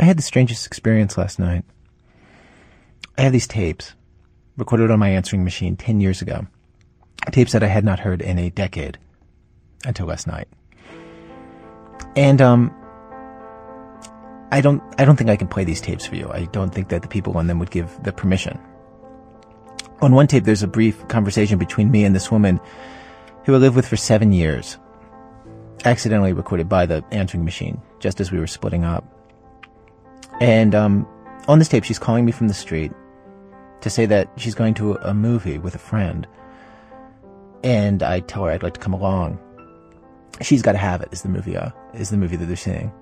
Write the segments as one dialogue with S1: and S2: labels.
S1: I had the strangest experience last night. I have these tapes recorded on my answering machine 10 years ago. Tapes that I had not heard in a decade until last night. And, um, I don't, I don't think I can play these tapes for you. I don't think that the people on them would give the permission. On one tape, there's a brief conversation between me and this woman who I lived with for seven years. Accidentally recorded by the answering machine, just as we were splitting up. And, um, on this tape, she's calling me from the street to say that she's going to a movie with a friend. And I tell her I'd like to come along. She's Got to Have It is the movie, uh, is the movie that they're seeing.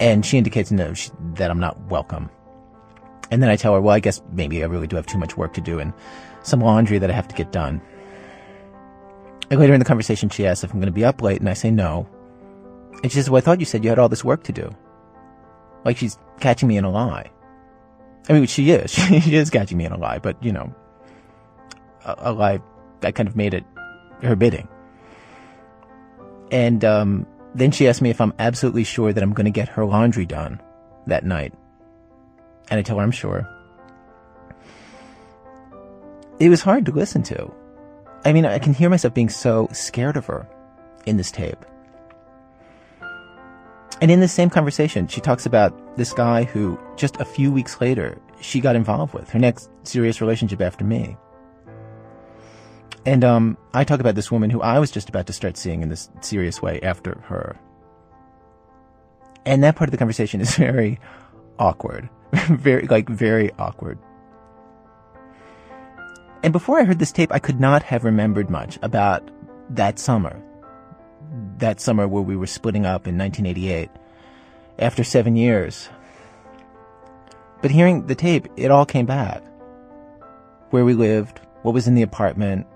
S1: And she indicates no, she, that I'm not welcome. And then I tell her, well, I guess maybe I really do have too much work to do and some laundry that I have to get done. And later in the conversation, she asks if I'm going to be up late, and I say no. And she says, well, I thought you said you had all this work to do. Like she's catching me in a lie. I mean, she is. she is catching me in a lie, but, you know, a, a lie that kind of made it her bidding. And um, then she asked me if I'm absolutely sure that I'm going to get her laundry done that night. And I tell her I'm sure. It was hard to listen to. I mean, I can hear myself being so scared of her in this tape. And in the same conversation, she talks about this guy who just a few weeks later she got involved with, her next serious relationship after me. And um, I talk about this woman who I was just about to start seeing in this serious way after her. And that part of the conversation is very awkward. very, like, very awkward. And before I heard this tape, I could not have remembered much about that summer. That summer where we were splitting up in 1988. After seven years. But hearing the tape, it all came back. Where we lived, what was in the apartment,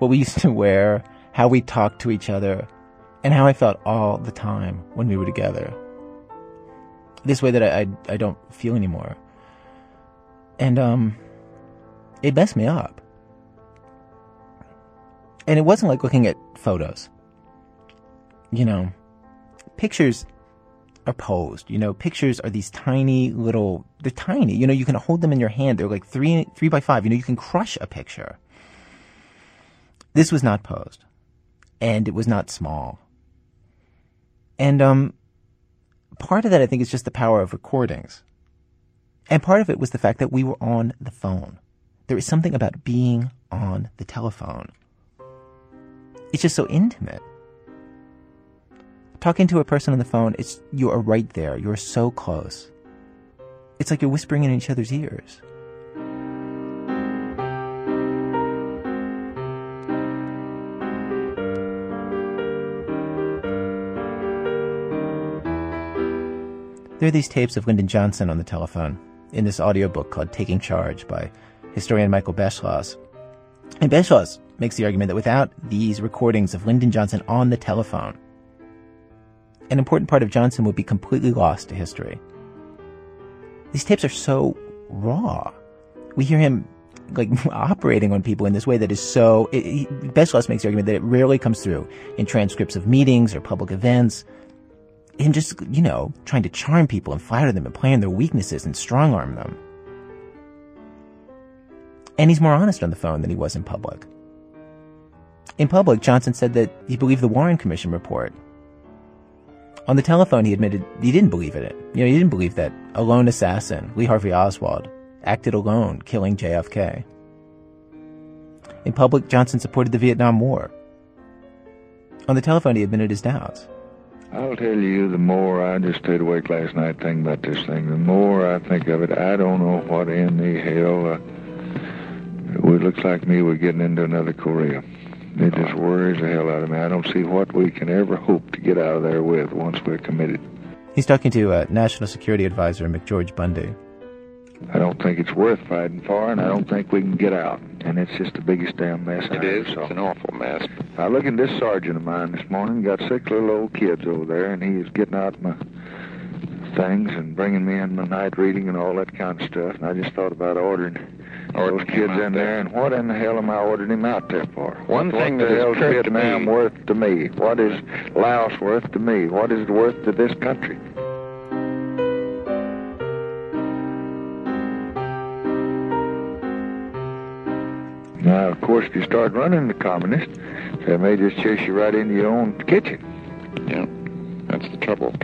S1: what we used to wear, how we talked to each other, and how I felt all the time when we were together. This way that I, I, I don't feel anymore. And, um, it messed me up. And it wasn't like looking at photos. You know, pictures are posed. You know, pictures are these tiny little, they're tiny. You know, you can hold them in your hand. They're like three, three by five. You know, you can crush a picture. This was not posed. And it was not small. And, um, part of that I think is just the power of recordings. And part of it was the fact that we were on the phone. There is something about being on the telephone. It's just so intimate. Talking to a person on the phone, it's, you are right there. You're so close. It's like you're whispering in each other's ears. There are these tapes of Lyndon Johnson on the telephone in this audiobook called Taking Charge by historian Michael Beschloss. And Beschloss makes the argument that without these recordings of Lyndon Johnson on the telephone, an important part of Johnson would be completely lost to history. These tapes are so raw. We hear him like operating on people in this way that is so. Beschloss makes the argument that it rarely comes through in transcripts of meetings or public events him just, you know, trying to charm people and flatter them and play on their weaknesses and strong arm them. And he's more honest on the phone than he was in public. In public, Johnson said that he believed the Warren Commission report. On the telephone, he admitted he didn't believe in it. You know, he didn't believe that a lone assassin, Lee Harvey Oswald, acted alone, killing JFK. In public, Johnson supported the Vietnam War. On the telephone, he admitted his doubts.
S2: I'll tell you, the more I just stayed awake last night thinking about this thing, the more I think of it, I don't know what in the hell. Uh, it looks like me we're getting into another Korea. It just worries the hell out of me. I don't see what we can ever hope to get out of there with once we're committed.
S1: He's talking to uh, National Security Advisor McGeorge Bundy.
S2: I don't think it's worth fighting for, and I don't think we can get out. And it's just the biggest damn mess.
S3: It is. It's an awful mess.
S2: I look at this sergeant of mine this morning. Got six little old kids over there, and he is getting out my things and bringing me in my night reading and all that kind of stuff. And I just thought about ordering those kids in there. there. And what in the hell am I ordering him out there for?
S3: One thing
S2: what
S3: that
S2: the hell's Vietnam
S3: me.
S2: worth to me? What is Laos worth to me? What is it worth to this country? Now, of course, if you start running the communists, they may just chase you right into your own kitchen.
S3: Yeah, that's the trouble.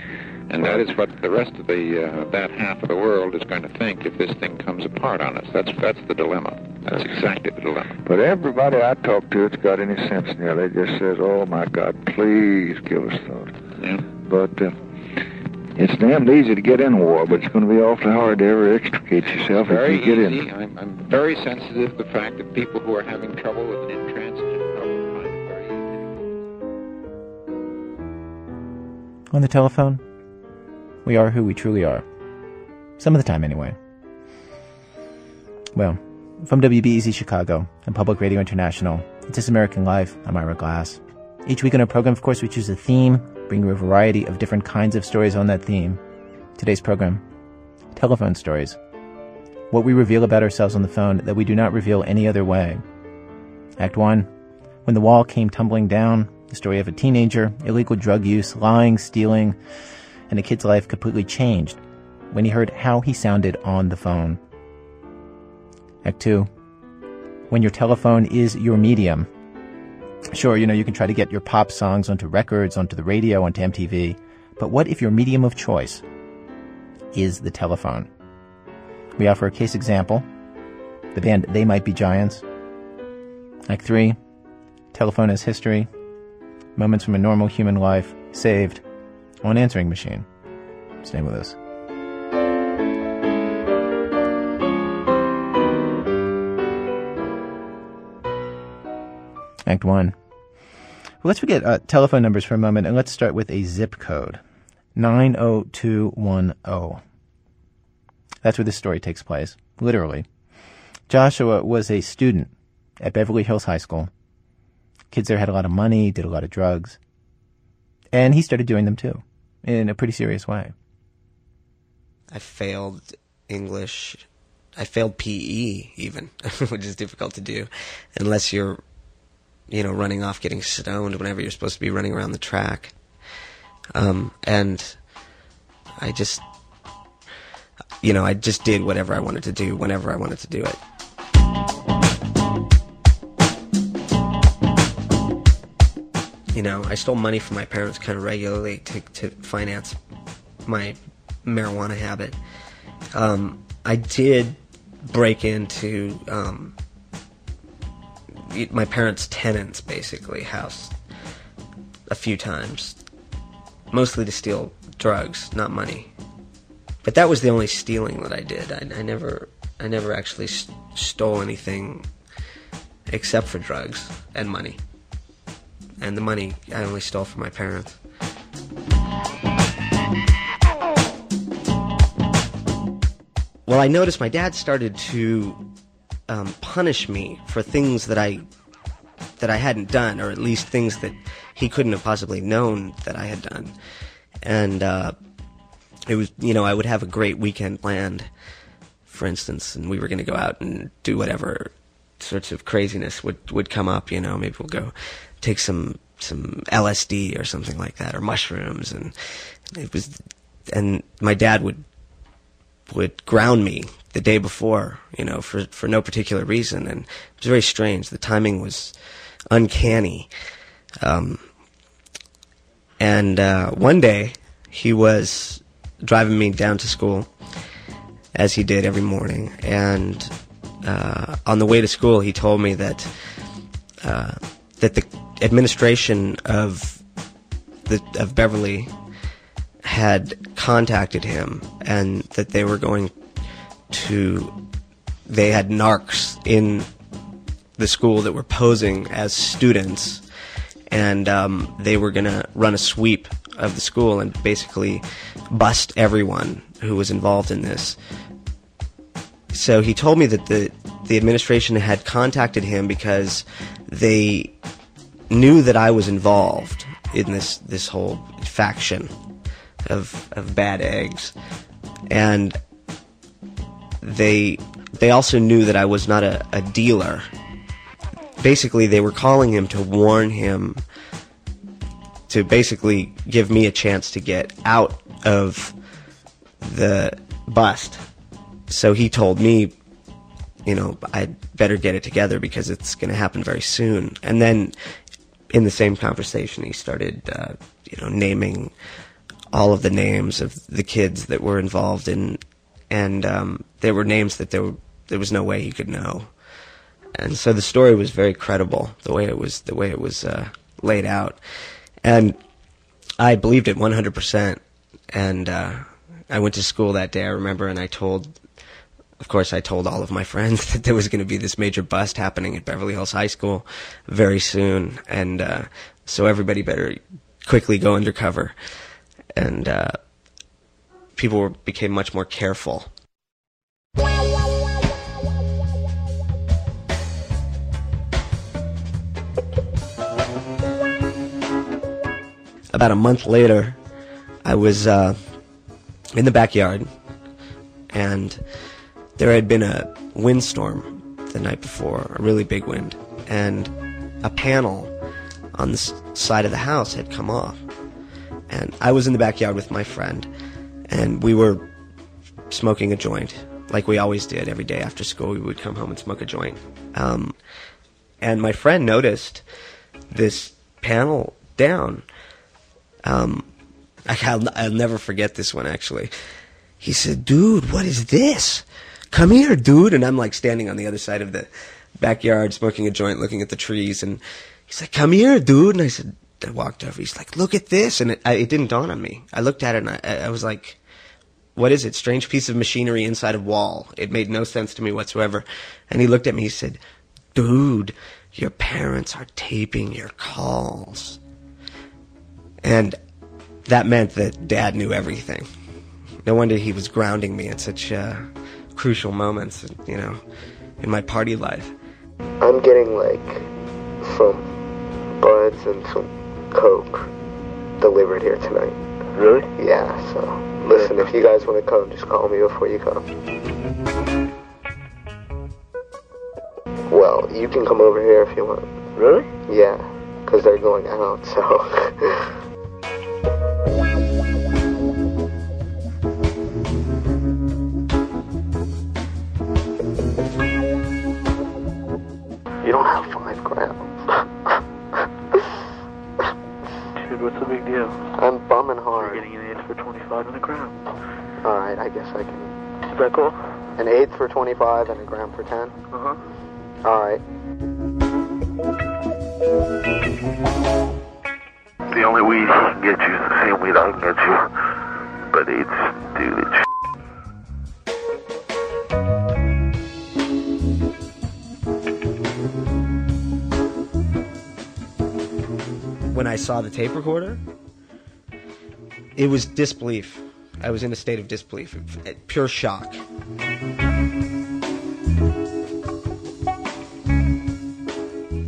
S3: And that is what the rest of the uh, that half of the world is going to think if this thing comes apart on us. That's that's the dilemma. That's exactly the dilemma.
S2: But everybody I talk to that's got any sense now, they just says, "Oh my God, please give us thought."
S3: Yeah.
S2: But uh, it's damned easy to get in war, but it's going to be awfully hard to ever extricate yourself
S3: Very
S2: if you get
S3: easy.
S2: in.
S3: I'm, I'm very sensitive to the fact that people who are having trouble with an intransigent trouble find it very easy.
S1: On the telephone, we are who we truly are. Some of the time, anyway. Well, from WBEZ Chicago and Public Radio International, it's This American Life. I'm Ira Glass. Each week in our program, of course, we choose a theme, bring you a variety of different kinds of stories on that theme. Today's program, telephone stories. What we reveal about ourselves on the phone that we do not reveal any other way. Act 1. When the wall came tumbling down, the story of a teenager, illegal drug use, lying, stealing, and a kid's life completely changed when he heard how he sounded on the phone. Act 2. When your telephone is your medium. Sure, you know, you can try to get your pop songs onto records, onto the radio, onto MTV, but what if your medium of choice is the telephone? We offer a case example. The band They Might Be Giants. Act 3. Telephone as history. Moments from a normal human life saved on answering machine. Stay with us. Act 1. Well, let's forget uh, telephone numbers for a moment and let's start with a zip code 90210. That's where this story takes place, literally. Joshua was a student at Beverly Hills High School. Kids there had a lot of money, did a lot of drugs. And he started doing them too, in a pretty serious way.
S4: I failed English. I failed PE even, which is difficult to do unless you're, you know, running off getting stoned whenever you're supposed to be running around the track. Um, and I just, you know, I just did whatever I wanted to do whenever I wanted to do it. You know, I stole money from my parents kind of regularly to, to finance my marijuana habit. Um, I did break into um, my parents' tenants, basically, house a few times, mostly to steal drugs, not money. But that was the only stealing that I did. I, I never, I never actually s- stole anything except for drugs and money. And the money I only stole from my parents. Well, I noticed my dad started to um, punish me for things that I that I hadn't done, or at least things that he couldn't have possibly known that I had done. And uh, it was, you know, I would have a great weekend planned, for instance, and we were going to go out and do whatever sorts of craziness would would come up. You know, maybe we'll go take some some LSD or something like that, or mushrooms, and it was, and my dad would would ground me the day before, you know, for for no particular reason, and it was very strange. The timing was uncanny. Um, and uh, one day, he was driving me down to school, as he did every morning, and uh, on the way to school, he told me that uh, that the administration of the of Beverly had contacted him and that they were going to they had narcs in the school that were posing as students and um, they were going to run a sweep of the school and basically bust everyone who was involved in this. So he told me that the the administration had contacted him because they knew that I was involved in this this whole faction of of bad eggs, and they they also knew that I was not a, a dealer. Basically, they were calling him to warn him to basically give me a chance to get out of the bust. So he told me, you know, I better get it together because it's going to happen very soon. And then in the same conversation, he started, uh, you know, naming all of the names of the kids that were involved in, and um, there were names that there were, there was no way he could know. And so the story was very credible the way it was the way it was uh, laid out, and I believed it 100 percent. And uh, I went to school that day. I remember, and I told of course, I told all of my friends that there was going to be this major bust happening at Beverly Hills High School very soon, and uh, so everybody better quickly go undercover. And uh, people were, became much more careful. About a month later, I was uh, in the backyard, and there had been a windstorm the night before, a really big wind, and a panel on the side of the house had come off. And I was in the backyard with my friend, and we were smoking a joint, like we always did every day after school. We would come home and smoke a joint. Um, and my friend noticed this panel down. Um, I'll, I'll never forget this one actually. He said, "Dude, what is this?" Come here, dude. And I'm like standing on the other side of the backyard, smoking a joint, looking at the trees. And he's like, come here, dude. And I said, I walked over. He's like, look at this. And it, I, it didn't dawn on me. I looked at it and I, I was like, what is it? Strange piece of machinery inside a wall. It made no sense to me whatsoever. And he looked at me. He said, dude, your parents are taping your calls. And that meant that dad knew everything. No wonder he was grounding me at such uh, crucial moments, you know, in my party life.
S5: I'm getting like some buds and some coke delivered here tonight.
S2: Really?
S5: Yeah, so listen, if you guys want to come, just call me before you come. Well, you can come over here if you want.
S2: Really?
S5: Yeah, because they're going out, so. I'm bumming
S6: You're getting an eighth for 25 and a gram.
S5: Alright, I guess I can.
S6: Is that cool?
S5: An eighth for 25 and a gram for 10?
S6: Uh-huh.
S5: Alright.
S7: The only weed he can get you is the same weed I can get you. But it's, dude, it's
S4: when I saw the tape recorder, it was disbelief. I was in a state of disbelief, pure shock.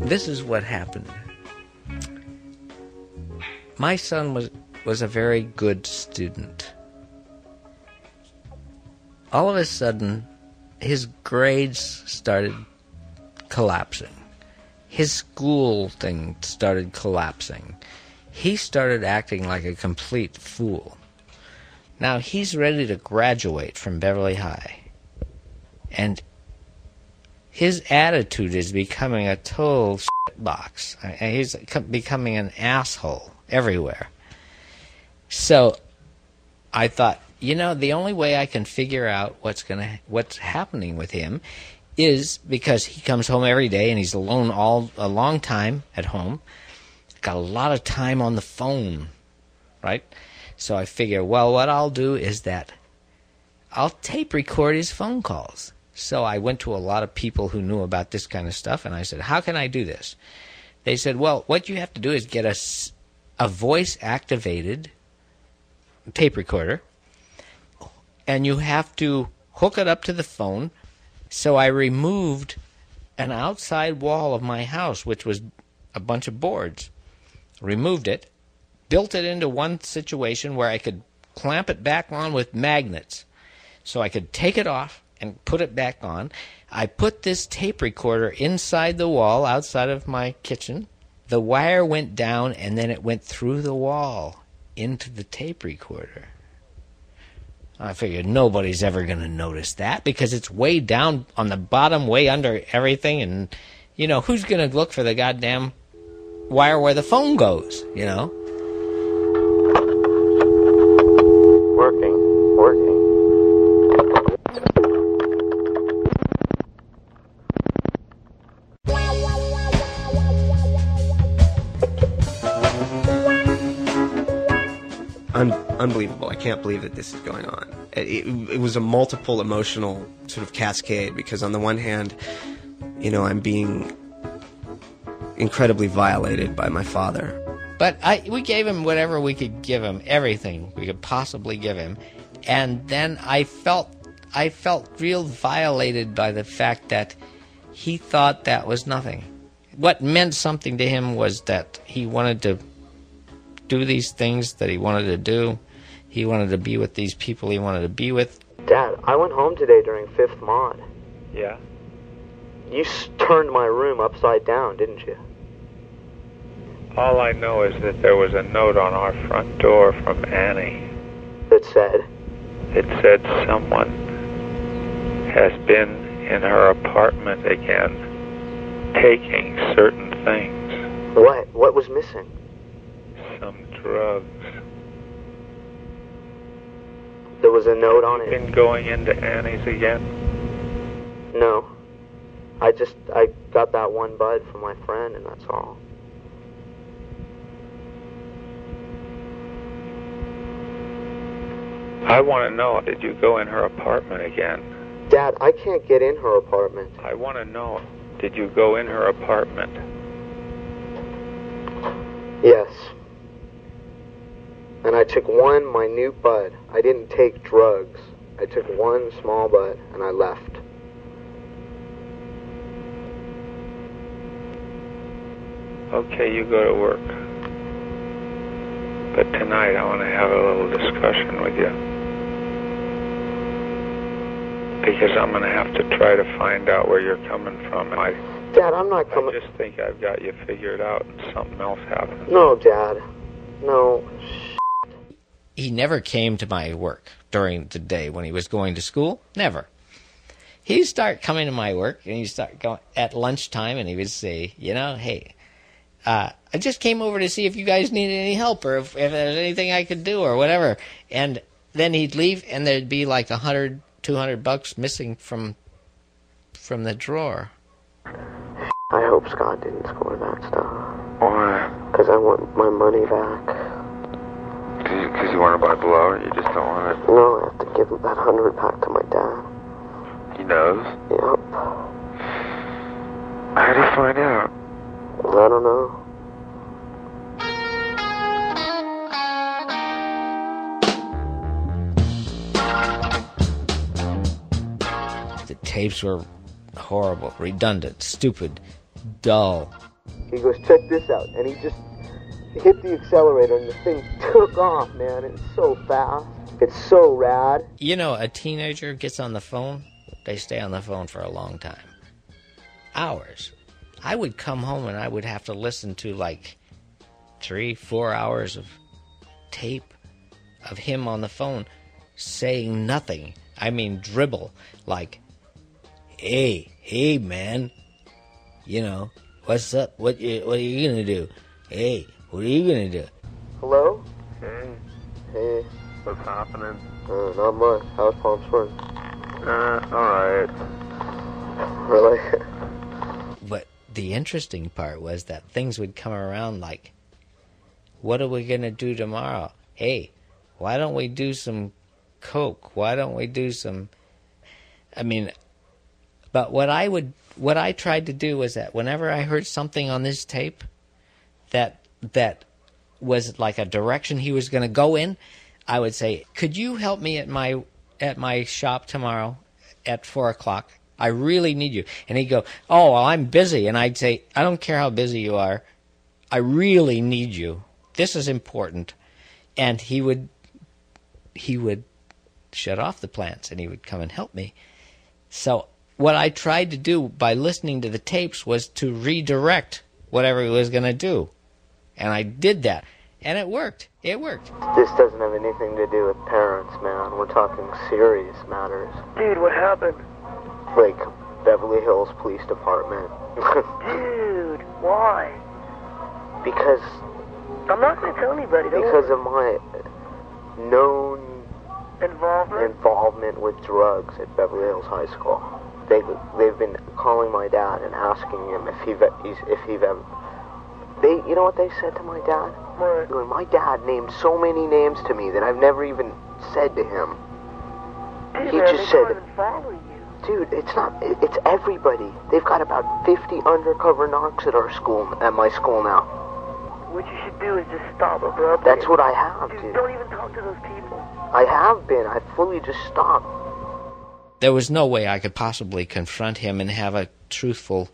S8: This is what happened. My son was was a very good student. All of a sudden, his grades started collapsing. His school thing started collapsing. He started acting like a complete fool. Now he's ready to graduate from Beverly High. And his attitude is becoming a total box. He's becoming an asshole everywhere. So I thought, you know, the only way I can figure out what's gonna what's happening with him is because he comes home every day and he's alone all a long time at home. Got a lot of time on the phone, right? So I figure, well, what I'll do is that I'll tape record his phone calls. So I went to a lot of people who knew about this kind of stuff and I said, how can I do this? They said, well, what you have to do is get a voice activated tape recorder and you have to hook it up to the phone. So I removed an outside wall of my house, which was a bunch of boards, removed it, built it into one situation where I could clamp it back on with magnets. So I could take it off and put it back on. I put this tape recorder inside the wall outside of my kitchen. The wire went down and then it went through the wall into the tape recorder. I figured nobody's ever going to notice that because it's way down on the bottom, way under everything. And, you know, who's going to look for the goddamn wire where the phone goes, you know?
S5: Working, working.
S4: Un- unbelievable. I can't believe that this is going on. It, it, it was a multiple emotional sort of cascade because, on the one hand, you know, I'm being incredibly violated by my father.
S8: But I, we gave him whatever we could give him, everything we could possibly give him, and then I felt, I felt real violated by the fact that he thought that was nothing. What meant something to him was that he wanted to do these things that he wanted to do. He wanted to be with these people he wanted to be with.
S5: Dad, I went home today during fifth mod.
S9: Yeah.
S5: You s- turned my room upside down, didn't you?
S9: All I know is that there was a note on our front door from Annie.
S5: That said,
S9: It said someone has been in her apartment again, taking certain things,
S5: what? What was missing?
S9: some drugs.
S5: There was a note on it.
S9: Been going into Annie's again?
S5: No. I just I got that one bud from my friend, and that's all.
S9: I want to know, did you go in her apartment again?
S5: Dad, I can't get in her apartment.
S9: I want to know, did you go in her apartment?
S5: Yes. And I took one minute bud. I didn't take drugs. I took one small bud, and I left.
S9: Okay, you go to work. But tonight I want to have a little discussion with you. Because I'm going to have to try to find out where you're coming from. I,
S5: Dad, I'm not coming.
S9: I just think I've got you figured out and something else happened.
S5: No, Dad. No.
S8: He never came to my work during the day when he was going to school. Never. He'd start coming to my work and he'd start going at lunchtime and he would say, you know, hey, uh, I just came over to see if you guys needed any help or if, if there's anything I could do or whatever. And then he'd leave and there'd be like a hundred, two hundred bucks missing from from the drawer.
S5: I hope Scott didn't score that stuff.
S7: Why?
S5: Because I want my money back.
S7: Because you want to buy blow, or you just don't want it?
S5: No, I have to give that hundred back to my dad.
S7: He knows.
S5: Yep.
S7: How do you find out?
S5: I don't know.
S8: Tapes were horrible, redundant, stupid, dull.
S5: He goes, check this out. And he just hit the accelerator and the thing took off, man. It's so fast. It's so rad.
S8: You know, a teenager gets on the phone, they stay on the phone for a long time. Hours. I would come home and I would have to listen to like three, four hours of tape of him on the phone saying nothing. I mean, dribble. Like, hey, hey, man. You know, what's up? What, you, what are you going to do? Hey, what are you going to do?
S5: Hello?
S7: Hey,
S5: Hey,
S7: what's happening?
S5: uh, not much. How's Palm Springs?
S7: Uh, alright.
S5: Really?
S8: But the interesting part was that things would come around like, what are we going to do tomorrow? Hey, why don't we do some coke? Why don't we do some. I mean, but what I would, what I tried to do was that whenever I heard something on this tape that, that was like a direction he was going to go in, I would say, could you help me at my, at my shop tomorrow at four o'clock? I really need you. And he'd go, Oh, well, I'm busy. And I'd say, I don't care how busy you are. I really need you. This is important. And he would, he would shut off the plants and he would come and help me. So what I tried to do by listening to the tapes was to redirect whatever he was going to do. And I did that. and it worked. It worked.
S5: This doesn't have anything to do with parents, man. We're talking serious matters.
S6: Dude, what happened?
S5: Like Beverly Hills Police Department.
S6: Dude, why?
S5: because
S6: I'm not gonna tell anybody. Don't
S5: because
S6: worry.
S5: of my known
S6: involvement.
S5: involvement with drugs at Beverly Hills High School. They they've been calling my dad and asking him if he he's, if he ever. They you know what they said to my dad?
S6: What?
S5: My dad named so many names to me that I've never even said to him.
S6: Dude,
S5: He just said-
S6: can't follow you.
S5: Dude, it's not. It's everybody. They've got about 50 undercover narcs at our school, at my school now.
S6: What you should do is just stop abruptly.
S5: That's what I have,
S6: Dude,
S5: dude.
S6: don't even talk to those people.
S5: I have been. I fully just stopped.
S8: There was no way I could possibly confront him and have a truthful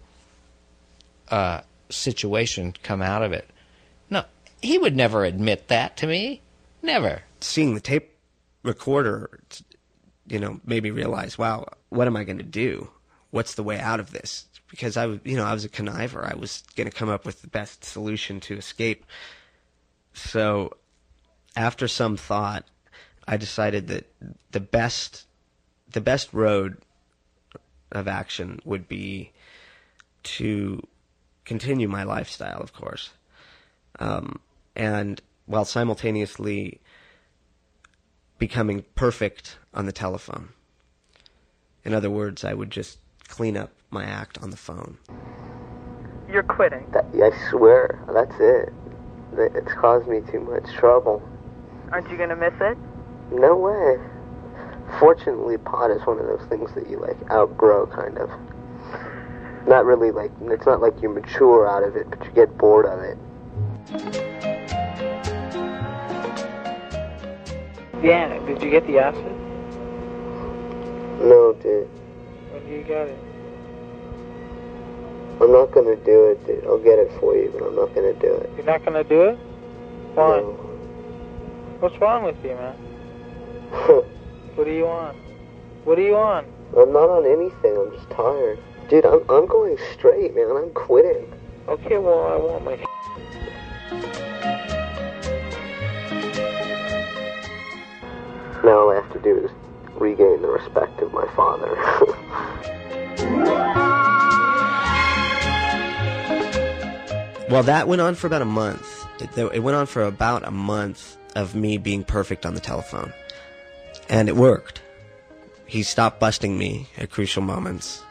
S8: uh, situation come out of it. No, he would never admit that to me. Never.
S4: seeing the tape recorder, you know, made me realize, wow, what am I going to do? What's the way out of this? Because I, you know, I was a conniver. I was going to come up with the best solution to escape. So, after some thought, I decided that the best, the best road of action would be to continue my lifestyle, of course, um, and while simultaneously becoming perfect on the telephone. In other words, I would just clean up my act on the phone.
S6: You're quitting.
S5: That, I swear, that's it. It's caused me too much trouble.
S6: Aren't you gonna miss it?
S5: No way. Fortunately, pot is one of those things that you like outgrow, kind of. Not really like it's not like you mature out of it, but you get bored of it.
S6: Yeah. Did you get the acid?
S5: No, dude,
S6: When do you get it?
S5: I'm not gonna do it, dude. I'll get it for you, but I'm not gonna do it.
S6: You're not gonna do it? Why?
S5: No.
S6: What's wrong with you, man? What do you want? What do you want?
S5: I'm not on anything. I'm just tired, dude. I'm I'm going straight, man. I'm quitting.
S6: Okay, well, I want my.
S5: Now all I have to do is regain the respect of my father.
S4: Well, that went on for about a month. It, it went on for about a month of me being perfect on the telephone. And it worked. He stopped busting me at crucial moments.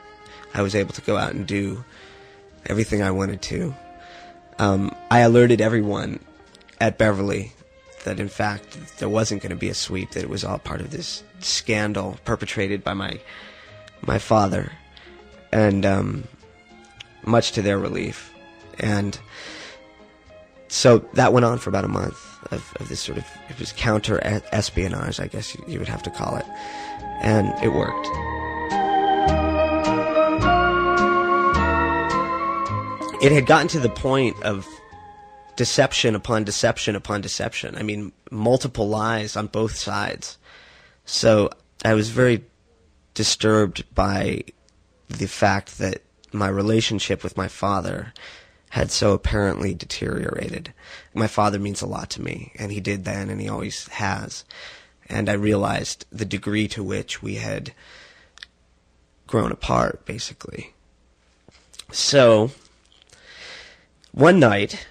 S4: I was able to go out and do everything I wanted to. Um, I alerted everyone at Beverly that, in fact, there wasn't going to be a sweep, that it was all part of this scandal perpetrated by my, my father. And, um, much to their relief. And so that went on for about a month of, of this sort of it was counter espionage, I guess you would have to call it, and it worked. It had gotten to the point of deception upon deception upon deception. I mean, multiple lies on both sides. So I was very disturbed by the fact that my relationship with my father had so apparently deteriorated. My father means a lot to me, and he did then, and he always has. And I realized the degree to which we had grown apart, basically. So, one night,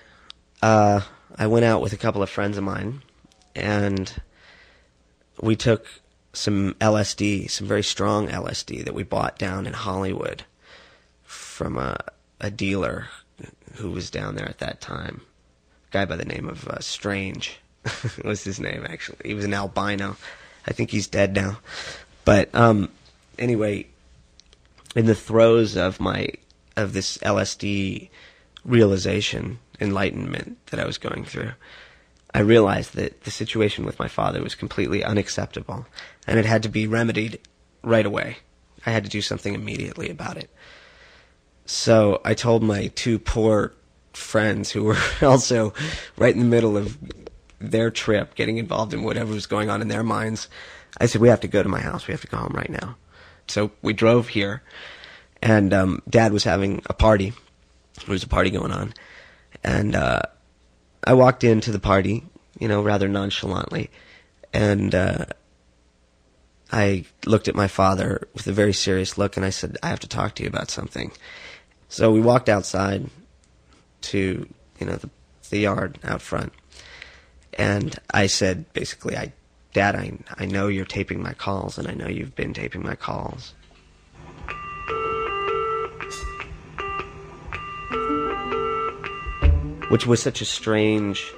S4: uh, I went out with a couple of friends of mine, and we took some LSD, some very strong LSD that we bought down in Hollywood from a, a dealer who was down there at that time. A guy by the name of uh, Strange was his name, actually. He was an albino. I think he's dead now. But um, anyway, in the throes of my of this LSD realization, enlightenment that I was going through, I realized that the situation with my father was completely unacceptable, and it had to be remedied right away. I had to do something immediately about it. So I told my two poor friends who were also right in the middle of their trip, getting involved in whatever was going on in their minds. I said, "We have to go to my house. We have to go home right now." So we drove here, and um, Dad was having a party. There was a party going on, and uh, I walked into the party, you know, rather nonchalantly, and uh, I looked at my father with a very serious look, and I said, "I have to talk to you about something." So we walked outside to, you know, the, the yard out front, and I said, basically, I, Dad, I, I know you're taping my calls, and I know you've been taping my calls. Which was such a strange.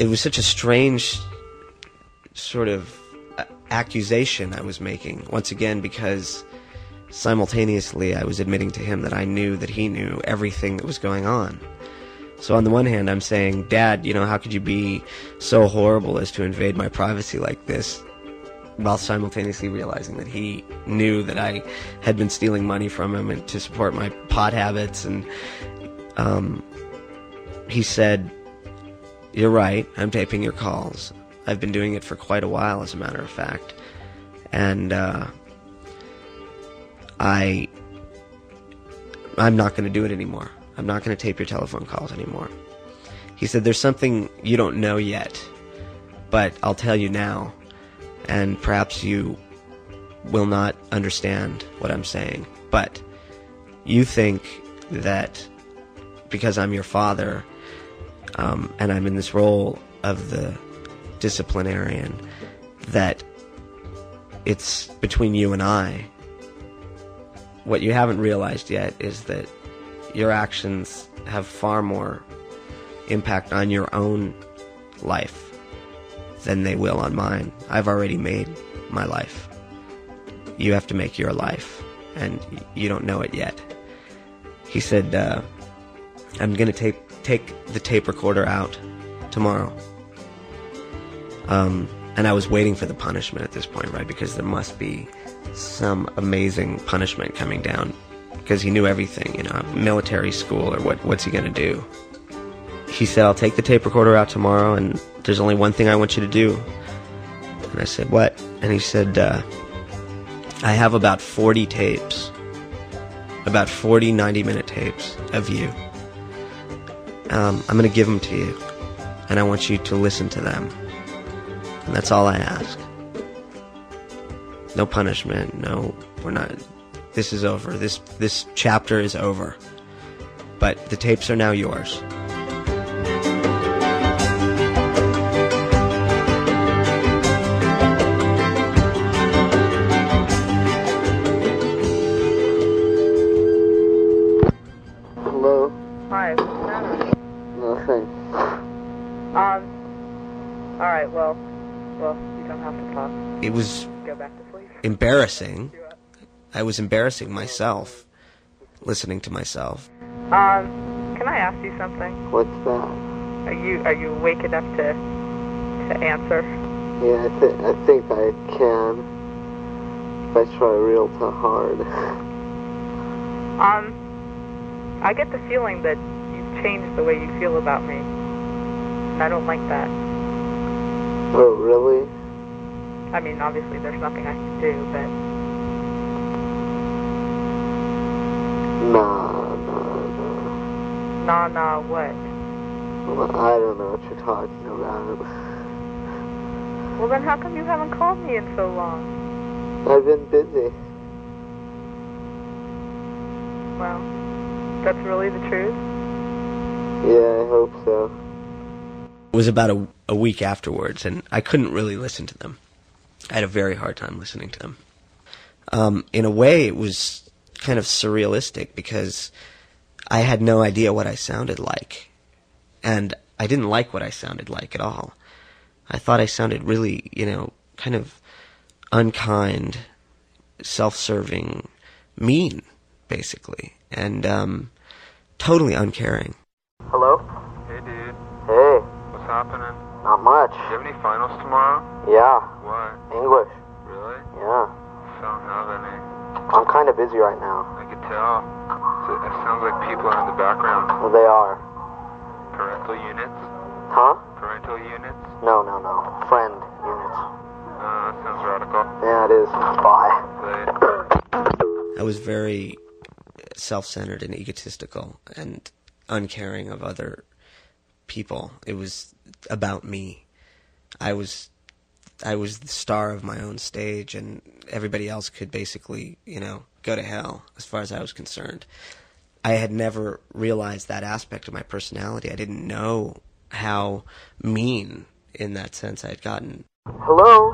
S4: It was such a strange sort of uh, accusation I was making, once again, because simultaneously I was admitting to him that I knew that he knew everything that was going on. So on the one hand, I'm saying, Dad, you know, how could you be so horrible as to invade my privacy like this? While simultaneously realizing that he knew that I had been stealing money from him and to support my pot habits. And um, he said, You're right, I'm taping your calls. I've been doing it for quite a while, as a matter of fact. And uh, I, I'm not going to do it anymore. I'm not going to tape your telephone calls anymore. He said, There's something you don't know yet, but I'll tell you now, and perhaps you will not understand what I'm saying. But you think that because I'm your father um, and I'm in this role of the disciplinarian, that it's between you and I. What you haven't realized yet is that your actions have far more impact on your own life than they will on mine. I've already made my life. You have to make your life, and you don't know it yet. He said, uh, I'm going to take, take the tape recorder out tomorrow. Um, and I was waiting for the punishment at this point, right? Because there must be some amazing punishment coming down because he knew everything, you know, military school or what, what's he going to do? He said, I'll take the tape recorder out tomorrow and there's only one thing I want you to do. And I said, what? And he said, uh, I have about 40 tapes, about 40 90 minute tapes of you. Um, I'm going to give them to you and I want you to listen to them. And that's all I ask. No punishment, no, we're not, this is over. This this chapter is over. But the tapes are now yours.
S5: Hello?
S6: Hi, what's the matter?
S5: Nothing.
S6: Um, alright, well, well, you don't have to talk.
S4: It was embarrassing. I was embarrassing myself, listening to myself.
S6: Um, can I ask you something?
S5: What's that?
S6: Are you are you awake enough to to answer?
S5: Yeah, I, th- I think I can. If I try real too hard.
S6: Um, I get the feeling that you've changed the way you feel about me. And I don't like that.
S5: oh, really?
S6: I mean, obviously there's nothing I can do, but
S5: Nah, nah, nah.
S6: nah, nah, what?
S5: Well, I don't know what you're talking about.
S6: Well, then how come you haven't called me in so long?
S5: I've been busy.
S6: Well, that's really the truth.
S5: Yeah, I hope so.
S4: It was about a, a week afterwards, and I couldn't really listen to them. I had a very hard time listening to them. Um, in a way, it was kind of surrealistic because I had no idea what I sounded like. And I didn't like what I sounded like at all. I thought I sounded really, you know, kind of unkind, self-serving, mean, basically, and um, totally uncaring.
S5: Hello?
S9: Hey, dude.
S5: Hey,
S9: What's happening?
S5: Not much.
S9: Do you have any finals tomorrow?
S5: Yeah,
S9: What?
S5: English.
S9: Really?
S5: Yeah.
S9: Don't have any.
S5: I'm kind of busy right now.
S9: I could tell. It sounds like people are in the background.
S5: Well, they are.
S9: Parental units?
S5: Huh?
S9: Parental units?
S5: No, no, no. Friend units.
S9: Uh, that sounds radical.
S5: Yeah, it is. Bye.
S9: They,
S4: I was very self-centered and egotistical and uncaring of other people. It was about me. I was I was the star of my own stage, and everybody else could basically, you know, go to hell as far as I was concerned. I had never realized that aspect of my personality. I didn't know how mean, in that sense, I had gotten.
S5: Hello?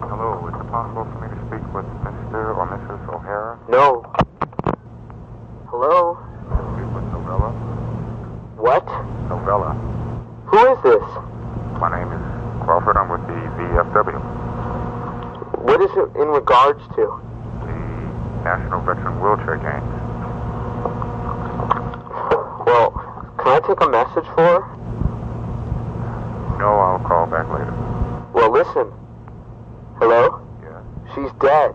S10: Hello, is it possible for me to speak with Mr. or Mrs. O'Hara?
S5: No. Hello?
S10: Speak with Novella?
S5: What?
S10: Novella.
S5: Who is this?
S10: My name is Crawford. I'm with the VFW,
S5: What is it in regards to?
S10: the National Veteran Wheelchair Games.
S5: Well, can I take a message for her?
S10: No, I'll call back later.
S5: Well, listen. Hello?
S10: Yeah.
S5: She's dead.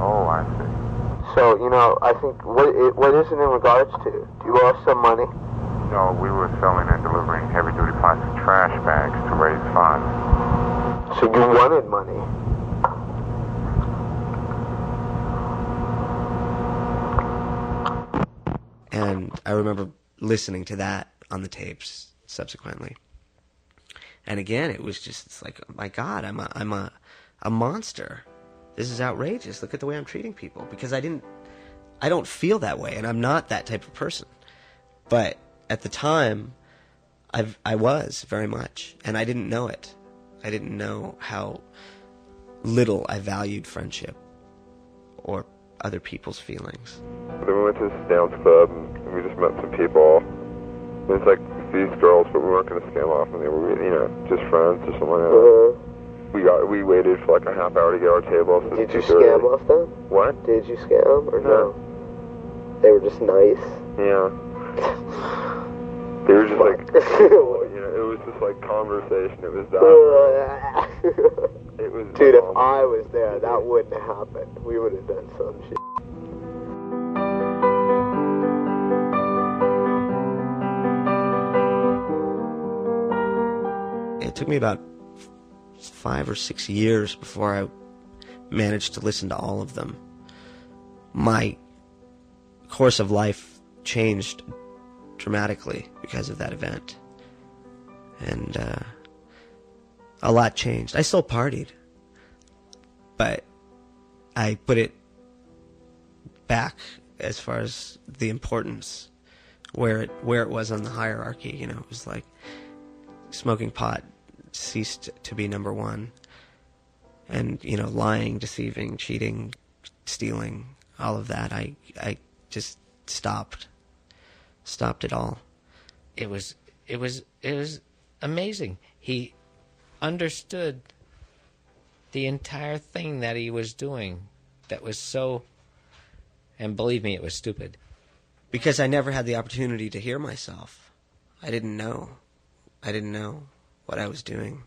S10: Oh, I see.
S5: So, you know, I think, what, it, what is it in regards to? Do you owe us some money?
S10: No, we were selling and delivering heavy-duty plastic trash bags to raise funds.
S5: So you wanted money.
S4: And I remember listening to that on the tapes subsequently. And again, it was just it's like, oh my God, I'm a, I'm a, a monster. This is outrageous. Look at the way I'm treating people because I didn't, I don't feel that way, and I'm not that type of person. But at the time, I I was very much, and I didn't know it. I didn't know how little I valued friendship or other people's feelings.
S11: Then we went to this dance club and we just met some people. It was like these girls, but we weren't going to scam off, and they were, you know, just friends or something like that.
S5: Uh-huh.
S11: We got, we waited for like a half hour to get our table. So
S5: Did you
S11: it's 2:30.
S5: scam off them?
S11: What?
S5: Did you scam or
S11: No.
S5: no? They were just nice.
S11: Yeah. They were just like, oh, you know, it was just like conversation. It was that. It was.
S5: Dude, if I was there, that wouldn't have happened. We would have done some shit.
S4: It took me about five or six years before I managed to listen to all of them. My course of life changed dramatically because of that event. And uh, a lot changed. I still partied, but I put it back as far as the importance where it where it was on the hierarchy. You know, it was like smoking pot ceased to be number one, and you know, lying, deceiving, cheating, stealing, all of that. I I just stopped, stopped it all.
S8: It was it was it was amazing. He understood the entire thing that he was doing that was so and believe me it was stupid.
S4: because I never had the opportunity to hear myself. I didn't know. I didn't know what I was doing.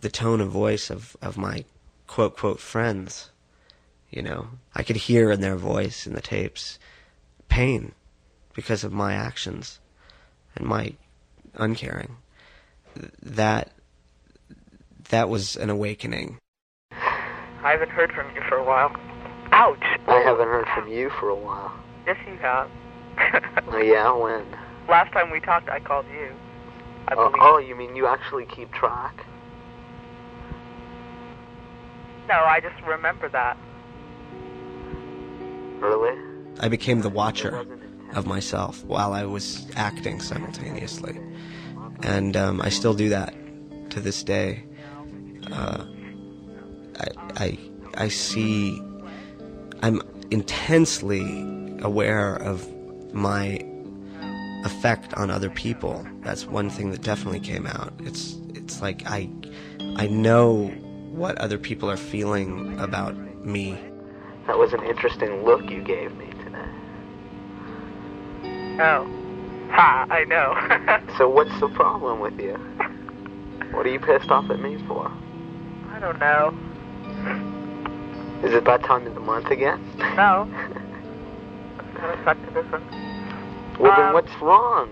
S4: The tone of voice of, of my quote quote friends, you know, I could hear in their voice in the tapes pain because of my actions and my uncaring. That that was an awakening.
S6: I haven't heard from you for a while. Ouch!
S5: I haven't heard from you for a while.
S6: Yes, you have.
S5: Oh, yeah, when?
S6: Last time we talked, I called you. I
S5: Oh,
S6: believe.
S5: oh, you mean you actually keep track?
S6: No, I just remember that.
S5: Really?
S4: I became the watcher of myself while I was acting simultaneously, and um, I still do that to this day. Uh, I, I I see. I'm intensely aware of my effect on other people. That's one thing that definitely came out. It's it's like I I know what other people are feeling about me.
S5: That was an interesting look you gave me.
S6: Oh. Ha, I know.
S5: So what's the problem with you? What are you pissed off at me for?
S6: I don't know.
S5: Is it that time of the month again?
S6: No. Gotta suck to this one.
S5: Well, then
S6: Um,
S5: what's wrong?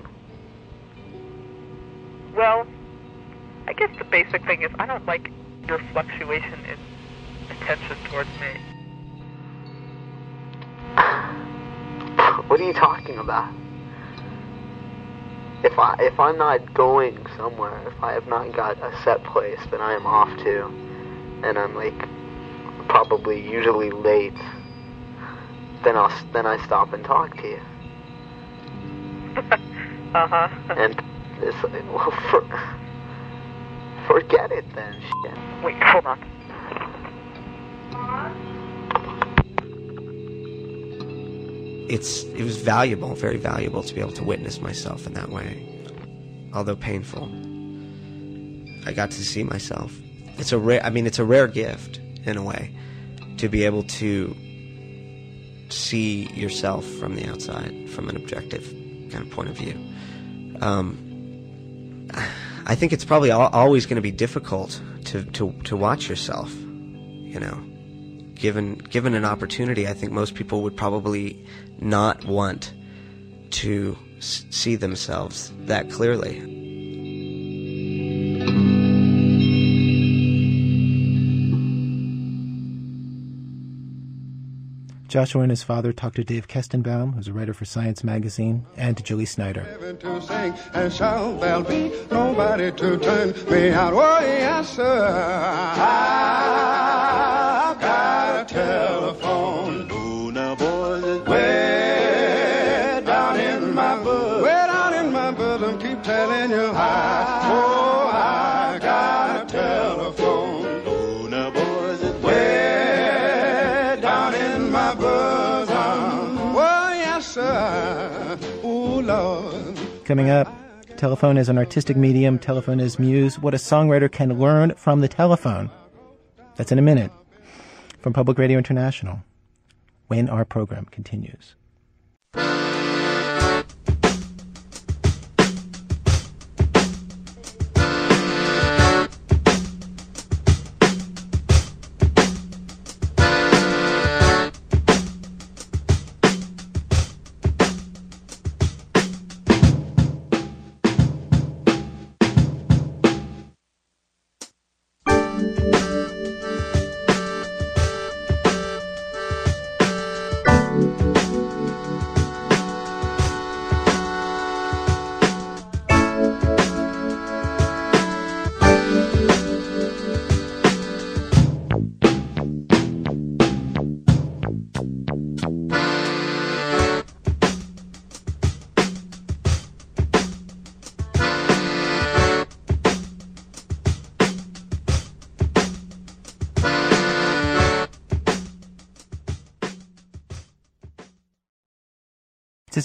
S6: Well, I guess the basic thing is I don't like your fluctuation in attention towards me.
S5: What are you talking about? If if I if I'm not going somewhere, if I have not got a set place that I am off to, and I'm like probably usually late, then I'll then I stop and talk to you.
S6: Uh huh.
S5: And it's like, well, for, forget it then. Shit.
S6: Wait, hold on.
S4: It's it was valuable, very valuable to be able to witness myself in that way, although painful. I got to see myself. It's a rare. I mean, it's a rare gift in a way to be able to see yourself from the outside, from an objective kind of point of view. Um, I think it's probably al- always going to be difficult to, to, to watch yourself. You know, given given an opportunity, I think most people would probably not want to s- see themselves that clearly.
S1: Joshua and his father talked to Dave Kestenbaum, who's a writer for Science Magazine, and to Julie Snyder.
S12: to sing, and shall there be nobody to turn me out. Oh, yes, sir. I've
S1: Coming up, telephone is an artistic medium, telephone is muse, what a songwriter can learn from the telephone. That's in a minute. From Public Radio International, when our program continues.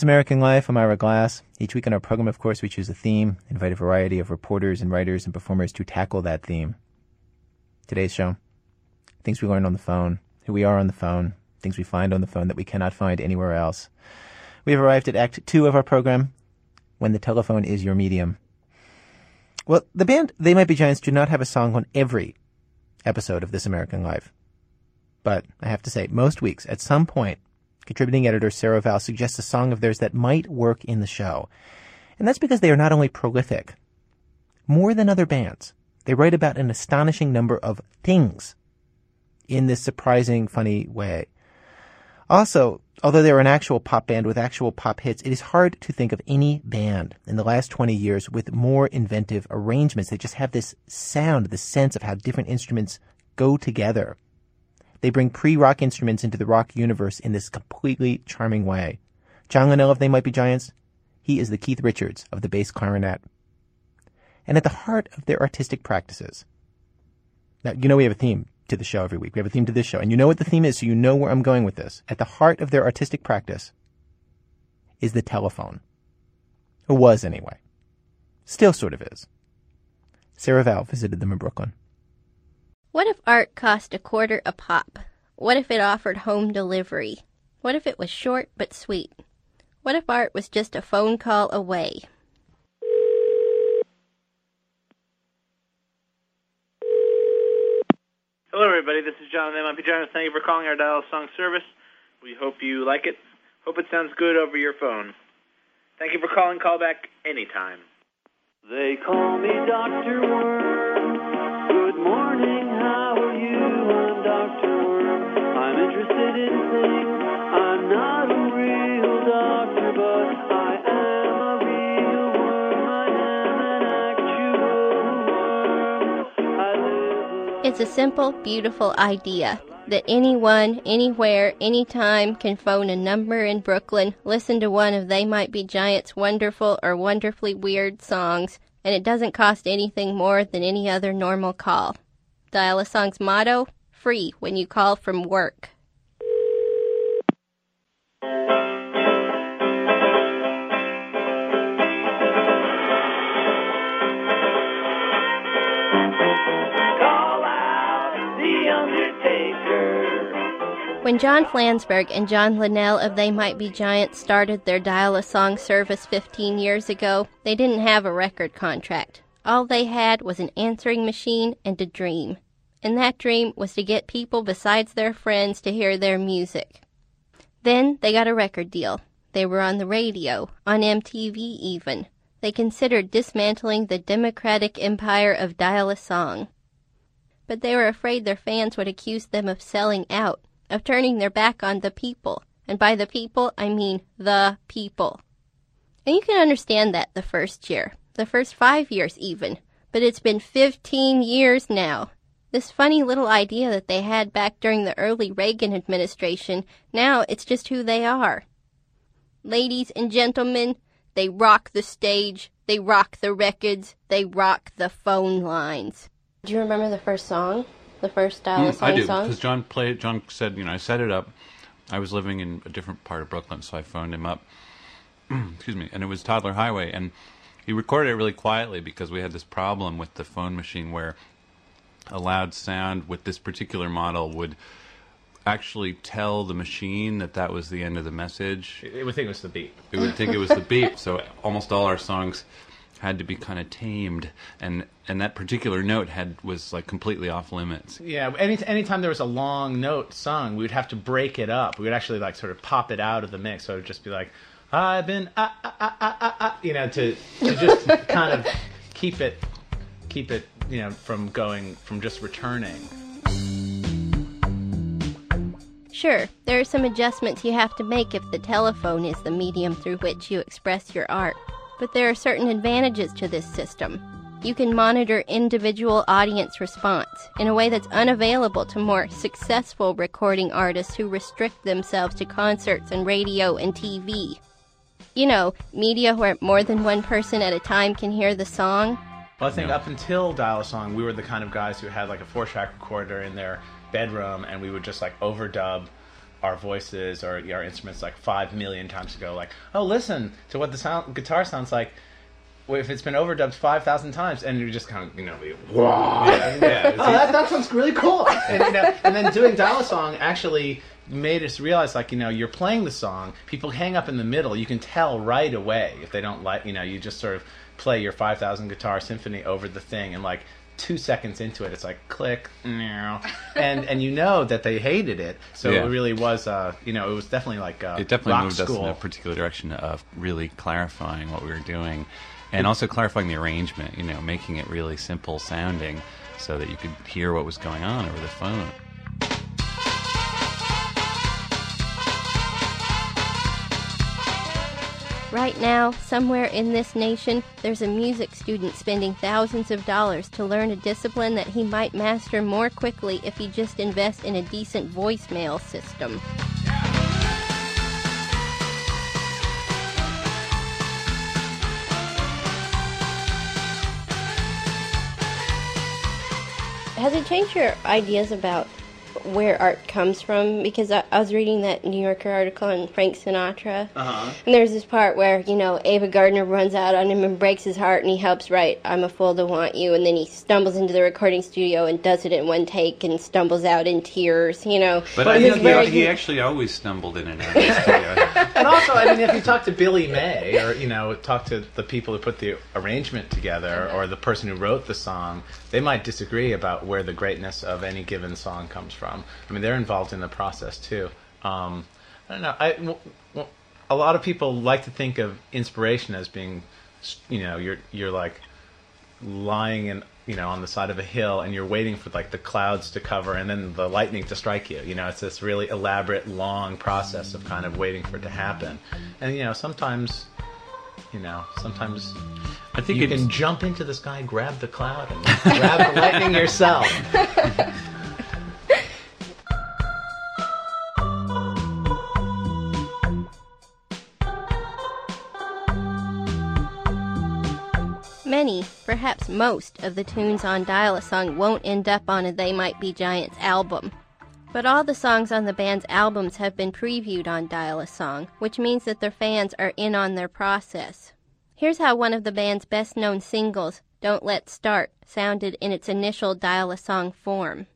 S1: This American Life. I'm Ira Glass. Each week on our program, of course, we choose a theme, invite a variety of reporters and writers and performers to tackle that theme. Today's show things we learn on the phone, who we are on the phone, things we find on the phone that we cannot find anywhere else. We have arrived at Act Two of our program, when the telephone is your medium. Well, the band They Might Be Giants do not have a song on every episode of This American Life. But I have to say, most weeks, at some point, contributing editor Sarah Vowell suggests a song of theirs that might work in the show. And that's because they are not only prolific, more than other bands, they write about an astonishing number of things in this surprising, funny way. Also, although they're an actual pop band with actual pop hits, it is hard to think of any band in the last 20 years with more inventive arrangements. They just have this sound, this sense of how different instruments go together. They bring pre-rock instruments into the rock universe in this completely charming way. John Linnell of They Might Be Giants, he is the Keith Richards of the bass clarinet. And at the heart of their artistic practices. Now, you know we have a theme to the show every week. We have a theme to this show. And you know what the theme is, so you know where I'm going with this. At the heart of their artistic practice is the telephone. Or was anyway. Still sort of is. Sarah Vowell visited them in Brooklyn.
S13: What if art cost a quarter a pop? What if it offered home delivery? What if it was short but sweet? What if art was just a phone call away?
S14: Hello, everybody. This is John M. Giants. Thank you for calling our dial song service. We hope you like it. Hope it sounds good over your phone. Thank you for calling. Call back anytime.
S15: They call me Dr. Worm. Good morning, how are you? I'm Dr. Worm. I'm interested in things. I'm not a real doctor, but I am a real worm. I am an actual worm.
S13: It's a simple, beautiful idea that anyone, anywhere, anytime can phone a number in Brooklyn, listen to one of They Might Be Giants' wonderful or wonderfully weird songs, and it doesn't cost anything more than any other normal call. Dial a Song's motto free when you call from work. When John Flansburgh and John Linnell of They Might Be Giants started their Dial a Song service 15 years ago, they didn't have a record contract. All they had was an answering machine and a dream. And that dream was to get people besides their friends to hear their music. Then they got a record deal. They were on the radio, on MTV even. They considered dismantling the democratic empire of Dial a Song. But they were afraid their fans would accuse them of selling out, of turning their back on the people. And by the people, I mean the people. And you can understand that the first year, the first five years even. But it's been 15 years now. This funny little idea that they had back during the early Reagan administration, now it's just who they are. Ladies and gentlemen, they rock the stage, they rock the records, they rock the phone lines. Do you remember the first song? The first Dial a
S16: Mm, I
S13: Song
S16: do
S13: song?
S16: because John played. John said, you know, I set it up. I was living in a different part of Brooklyn, so I phoned him up. excuse me, and it was Toddler Highway, and he recorded it really quietly because we had this problem with the phone machine where a loud sound with this particular model would actually tell the machine that that was the end of the message.
S17: It would think it was the beat.
S16: It would think it was the beat. So almost all our songs had to be kind of tamed, and and that particular note had was like completely off limits.
S17: Yeah, any anytime there was a long note sung, we would have to break it up. We would actually like sort of pop it out of the mix. So it would just be like, I've been ah ah ah ah ah, ah you know, to to just kind of keep it keep it you know from going from just returning.
S13: Sure, there are some adjustments you have to make if the telephone is the medium through which you express your art, but there are certain advantages to this system. You can monitor individual audience response in a way that's unavailable to more successful recording artists who restrict themselves to concerts and radio and TV. You know, media where more than one person at a time can hear the song.
S17: Well, I think up until Dial a Song, we were the kind of guys who had like a four track recorder in their bedroom and we would just like overdub our voices or our instruments like five million times ago. Like, oh, listen to what the sound guitar sounds like. If it's been overdubbed five thousand times, and you just kind of, you know, be, wow, yeah, yeah. oh, that, that sounds really cool. And, you know, and then doing dial a song actually made us realize, like, you know, you're playing the song, people hang up in the middle, you can tell right away if they don't like, you know, you just sort of play your five thousand guitar symphony over the thing, and like two seconds into it, it's like click, and and you know that they hated it. So
S16: Yeah.
S17: it really was, uh, you know, it was definitely like uh,
S16: it definitely
S17: rock
S16: moved
S17: school.
S16: us in a particular direction of really clarifying what we were doing and also clarifying the arrangement you know making it really simple sounding so that you could hear what was going on over the phone
S13: Right now, somewhere in this nation, there's a music student spending thousands of dollars to learn a discipline that he might master more quickly if he just invests in a decent voicemail system. Has it changed your ideas about where art comes from? Because I, I was reading that New Yorker article on Frank Sinatra.
S17: Uh-huh.
S13: And there's this part where, you know, Ava Gardner runs out on him and breaks his heart and he helps write I'm a Fool to Want You and then he stumbles into the recording studio and does it in one take and stumbles out in tears, you know.
S16: but i think he, he actually always stumbled in and out of the studio
S17: and also, I mean, if you talk to Billy May, or you know, talk to the people who put the arrangement together, or the person who wrote the song, they might disagree about where the greatness of any given song comes from. I mean, they're involved in the process too. Um, I don't know. I, w- w- a lot of people like to think of inspiration as being, you know, you're you're like lying in you know on the side of a hill and you're waiting for like the clouds to cover and then the lightning to strike you you know it's this really elaborate long process of kind of waiting for it to happen and you know sometimes You know, sometimes
S16: I think
S17: you can jump into the sky, grab the cloud, and grab the lightning yourself.
S13: Many, perhaps most, of the tunes on Dial a Song won't end up on a They Might Be Giants album. But all the songs on the band's albums have been previewed on Dial a Song, which means that their fans are in on their process. Here's how one of the band's best known singles, Don't Let's Start, sounded in its initial Dial a Song form.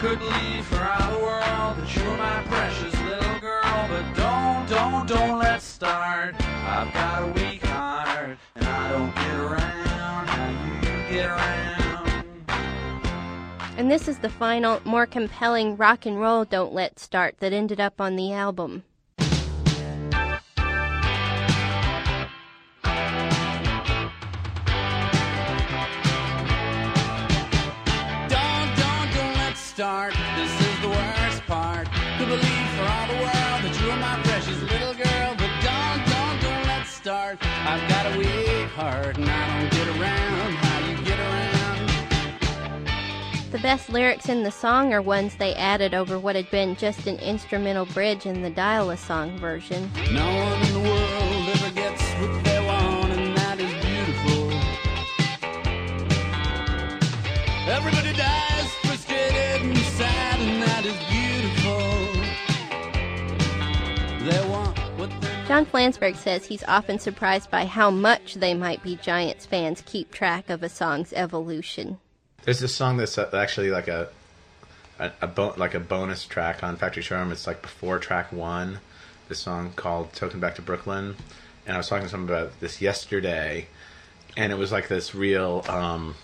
S18: Could believe for all the world that you're my precious little girl. But don't, don't, don't let's start. I've got a weak heart, and I don't get around how you get around.
S13: And this is the final, more compelling rock and roll Don't Let Start that ended up on the album.
S18: Start. This is the worst part. To believe for all the world that you're my precious little girl. But don't, don't, don't let's start. I've got a weak heart, and I don't get around how you get around.
S13: The best lyrics in the song are ones they added over what had been just an instrumental bridge in the Dial a Song version.
S18: No one in the world
S13: John Flansburgh says he's often surprised by how much They Might Be Giants fans keep track of a song's evolution.
S17: There's this song that's actually like a a, a bo- like a bonus track on Factory Showroom. It's like before track one. This song called "Token Back to Brooklyn," and I was talking to someone about this yesterday, and it was like this real, um,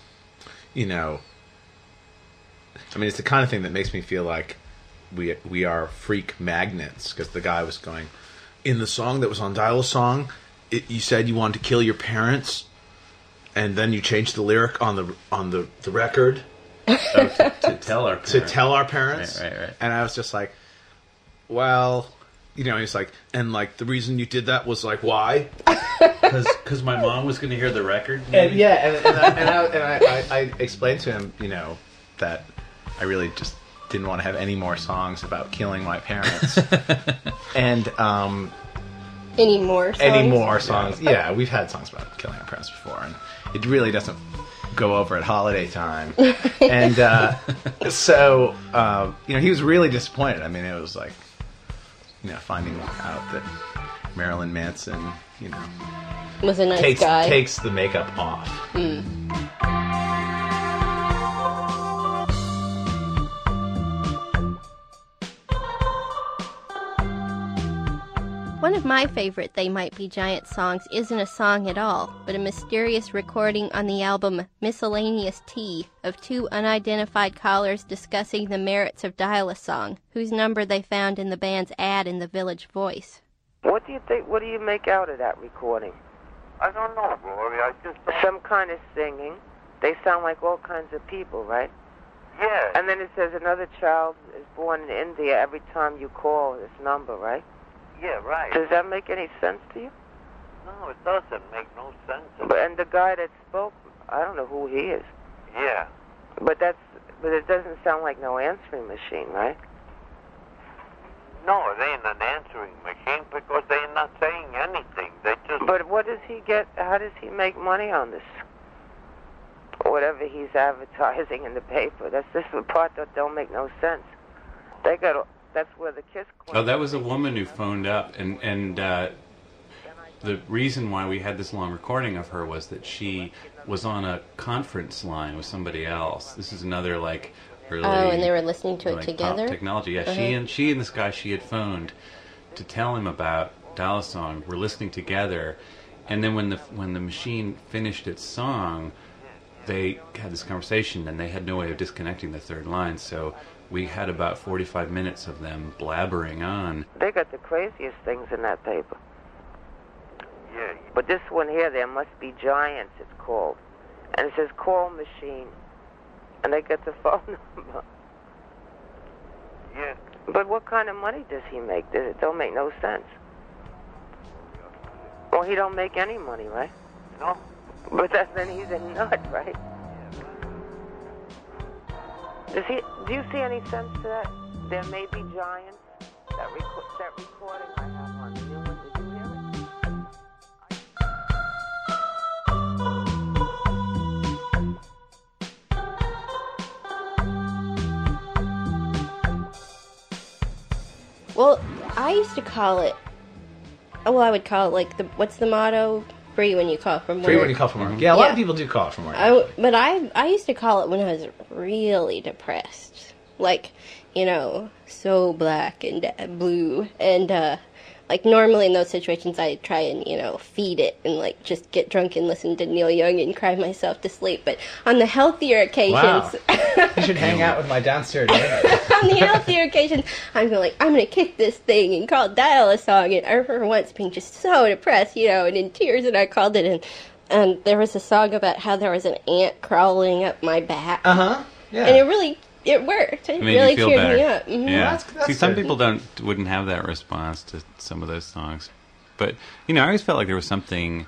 S17: you know. I mean, it's the kind of thing that makes me feel like we we are freak magnets because the guy was going in the song that was on Dial a Song. It, you said you wanted to kill your parents and then you changed the lyric on the on the, the record oh,
S16: to, to tell our
S17: to
S16: parents.
S17: tell our parents.
S16: Right, right, right.
S17: And I was just like, well, you know, he's like, and like the reason you did that was like, why?
S16: Because my mom was going to hear the record.
S17: And yeah, and, and, I, and, I, and I, I, I explained to him, you know, that I really just didn't want to have any more songs about killing my parents. and um,
S13: Any more songs?
S17: any more songs. Yeah, we've had songs about killing our parents before, and it really doesn't go over at holiday time. and uh, so, uh, you know, he was really disappointed. I mean, it was like, you know, finding out that Marilyn Manson, you know,
S13: Was a nice
S17: takes
S13: guy.
S17: takes the makeup off.
S13: Hmm. Of my favorite They Might Be Giant songs isn't a song at all, but a mysterious recording on the album Miscellaneous T of two unidentified callers discussing the merits of Dial a Song, whose number they found in the band's ad in the Village Voice.
S19: What do you think? What do you make out of that recording?
S7: I don't know, Glory. I just
S19: Some kind of singing. They sound like all kinds of people, right?
S7: Yeah.
S19: And then it says another child is born in India every time you call this number, right?
S7: Yeah, right.
S19: Does that make any sense to you?
S7: No, it doesn't make no sense.
S19: But, and the guy that spoke, I don't know who he is.
S7: Yeah.
S19: But that's, but it doesn't sound like no answering machine, right?
S7: No, it ain't an answering machine because they're not saying anything. They just.
S19: But what does he get? How does he make money on this? Whatever he's advertising in the paper. That's this the part that don't make no sense. They got. That's where the kiss.
S16: Oh, that was a woman who phoned up, and and uh, the reason why we had this long recording of her was that she was on a conference line with somebody else. This is another like early.
S13: Oh, and they were listening to it together?
S16: Pop technology. Yeah,
S13: Uh-huh.
S16: she and she and this guy she had phoned to tell him about Dial a Song. Were listening together, and then when the when the machine finished its song, they had this conversation, and they had no way of disconnecting the third line. So we had about forty five minutes of them blabbering on.
S19: They got the craziest things in that paper. Yeah. But this one here, there must be giants. It's called, and it says call machine, and I get the phone number.
S7: Yeah.
S19: But what kind of money does he make? It don't make no sense? Well, he don't make any money, right?
S7: No.
S19: But that, then he's a nut, right? Does he? Do you see any sense to that? There may be giants. That, reco- that recording I have on the new one. Did you hear it?
S13: Well, I used to call it. Well, I would call it like the what's the motto? Free when you call from work.
S17: Free when you call from work. Yeah, a lot
S13: Yeah.
S17: of people do call from work.
S13: I, but I I used to call it when I was really depressed, like you know, so black and blue, and uh, like normally in those situations I try and you know feed it and like just get drunk and listen to Neil Young and cry myself to sleep. But on the healthier occasions,
S17: Wow. you should hang out with my downstairs neighbor.
S13: on the healthier occasions, I'm gonna like I'm gonna kick this thing and call dial a song. And I remember once being just so depressed, you know, and in tears, and I called it, and and there was a song about how there was an ant crawling up my back.
S17: Uh huh. Yeah.
S13: And it really it worked. It
S16: It made
S13: really
S16: you feel
S13: cheered
S16: better.
S13: me up. Mhm.
S16: Yeah. See, some people don't wouldn't have that response to some of those songs, but you know, I always felt like there was something,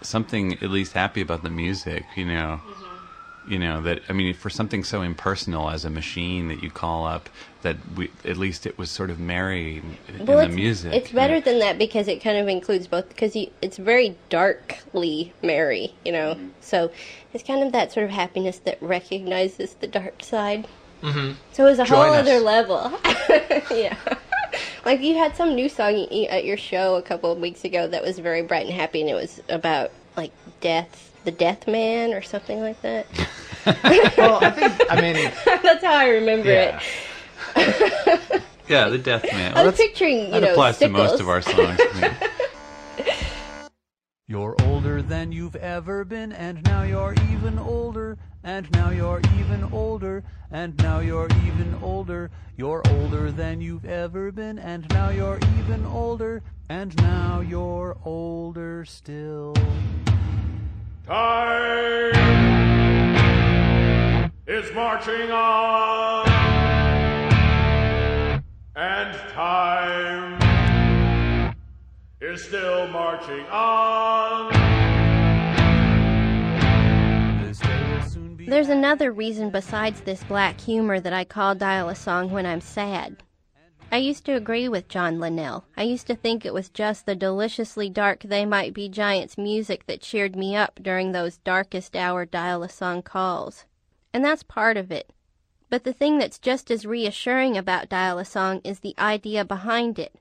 S16: something at least happy about the music. You know,
S13: Mm-hmm.
S16: you know that I mean, for something so impersonal as a machine that you call up, that we at least it was sort of merry in the music.
S13: it's better than that because it kind of includes both. Because it's very darkly merry, you know.
S16: Mm-hmm.
S13: So it's kind of that sort of happiness that recognizes the dark side.
S17: Mm-hmm.
S13: So it's a whole
S17: us.
S13: other level. yeah. Like you had some new song at your show a couple of weeks ago that was very bright and happy, and it was about like death, the Death Man, or something like that.
S17: well, I think I mean
S13: That's how I remember
S16: Yeah.
S13: it.
S16: yeah, the Death Man.
S13: I was picturing, you
S16: that
S13: know,
S16: applies to most of our songs. I mean,
S18: You're older than you've ever been, and now you're even older, and now you're even older, and now you're even older. You're older than you've ever been, and now you're even older, and now you're older still.
S12: Time is marching on, and time is still marching on.
S13: There's another reason besides this black humor that I call Dial a Song when I'm sad. I used to agree with John Linnell. I used to think it was just the deliciously dark They Might Be Giants music that cheered me up during those darkest hour Dial a Song calls. And that's part of it. But the thing that's just as reassuring about Dial a Song is the idea behind it.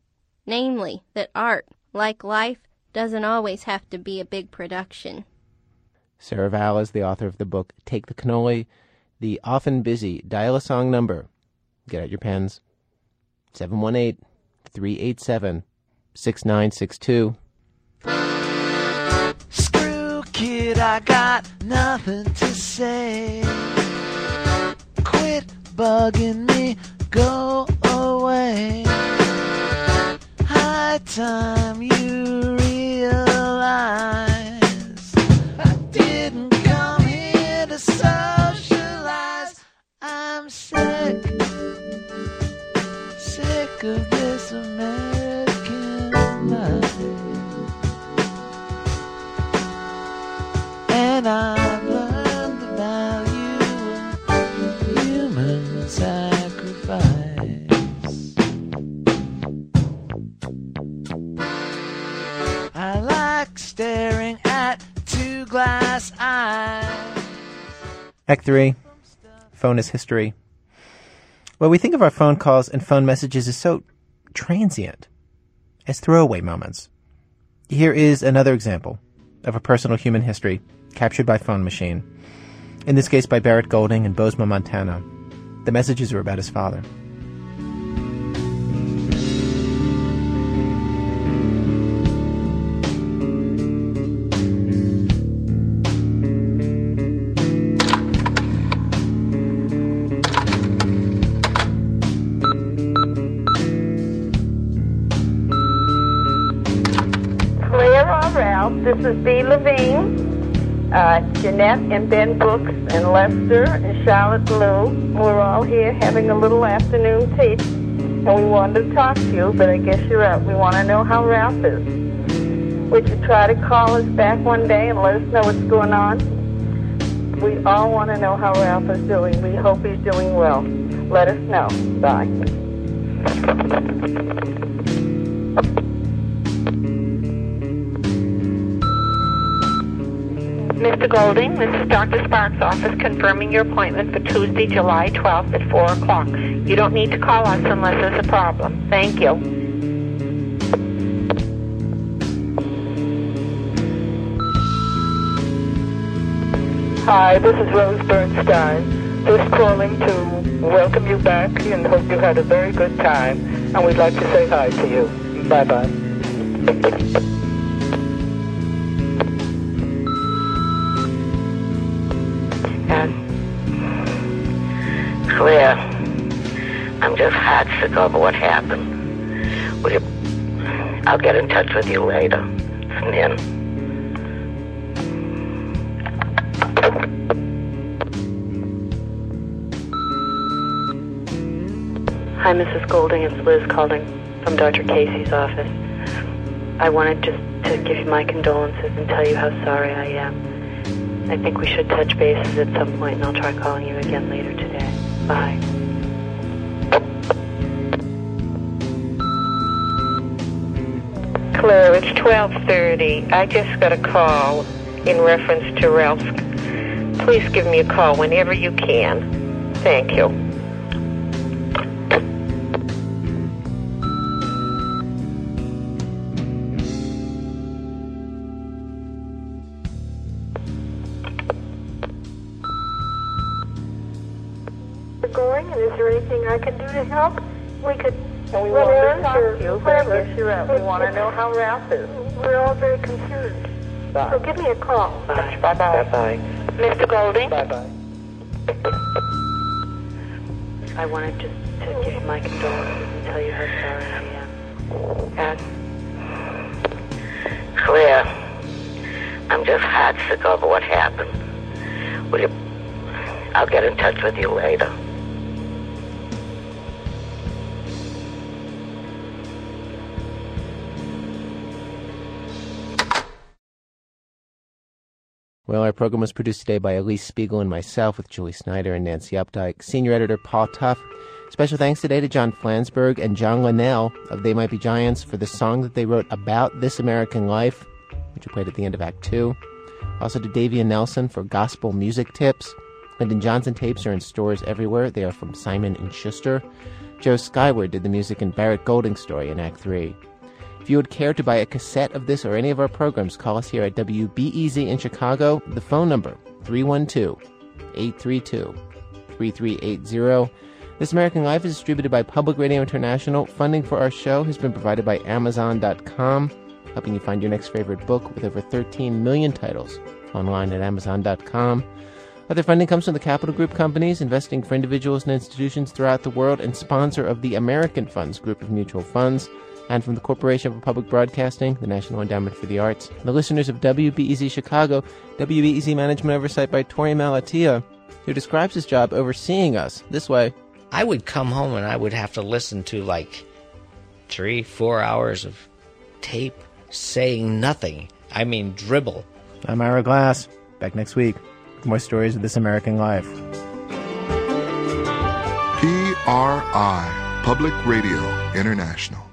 S13: Namely, that art, like life, doesn't always have to be a big production.
S1: Sarah Vowell is the author of the book Take the Cannoli, the often busy dial a song number. Get out your pens. 718 387 6962.
S20: Screw kid, I got nothing to say. Quit bugging me, go away. Time you
S1: Act 3 Phone is history. What we think of our phone calls and phone messages is so transient, as throwaway moments. Here is another example of a personal human history captured by phone machine. In this case, by Barrett Golding in Bozeman, Montana. The messages are about his father.
S21: Uh, Jeanette and Ben Brooks and Lester and Charlotte Blue. We're all here having a little afternoon tea. And we wanted to talk to you, but I guess you're out. We want to know how Ralph is. Would you try to call us back one day and let us know what's going on? We all want to know how Ralph is doing. We hope he's doing well. Let us know. Bye.
S22: Mr. Golding, this is Dr. Sparks' office confirming your appointment for Tuesday, July 12th at 4 o'clock. You don't need to call us unless there's a problem. Thank you.
S21: Hi, this is Rose Bernstein. Just calling to welcome you back and hope you had a very good time. And we'd like to say hi to you. Bye
S22: heart over what happened. Will you, I'll get in touch with you later. It's Nin.
S23: Hi, Mrs. Golding. It's Liz calling from Dr. Casey's office. I wanted just to give you my condolences and tell you how sorry I am. I think we should touch bases at some point, and I'll try calling you again later today. Bye.
S22: Claire, it's 12:30. I just got a call in reference to Ralph. Please give me a call whenever you can. Thank you.
S21: But I
S22: clever-
S21: guess you're out. We want to know how Ralph is. We're all very concerned. So give me a call.
S22: Bye. Bye bye. Bye Mr. Golding?
S21: Bye bye.
S23: I wanted just to give you my condolences and tell you how sorry I am.
S22: And Claire, I'm just heart sick over what happened. Will you, I'll get in touch with you later.
S1: Well, our program was produced today by Alix Spiegel and myself with Julie Snyder and Nancy Updike. Senior editor Paul Tough. Special thanks today to John Flansburgh and John Linnell of They Might Be Giants for the song that they wrote about This American Life, which we played at the end of Act Two. Also to Davia Nelson for gospel music tips. Lyndon Johnson tapes are in stores everywhere. They are from Simon and Schuster. Joe Skyward did the music in Barrett Golding's story in Act Three. If you would care to buy a cassette of this or any of our programs, call us here at WBEZ in Chicago. The phone number 312 832 3380. This American Life is distributed by Public Radio International. Funding for our show has been provided by Amazon.com, helping you find your next favorite book with over 13 million titles online at Amazon.com. Other funding comes from the Capital Group companies, investing for individuals and institutions throughout the world, and sponsor of the American Funds group of mutual funds, and from the Corporation for Public Broadcasting, the National Endowment for the Arts, the listeners of WBEZ Chicago, WBEZ Management Oversight by Torey Malatia, who describes his job overseeing us this way.
S8: I would come home and I would have to listen to like three, four hours of tape saying nothing. I mean, dribble.
S1: I'm Ira Glass. Back next week with more stories of this American life.
S24: PRI, Public Radio International.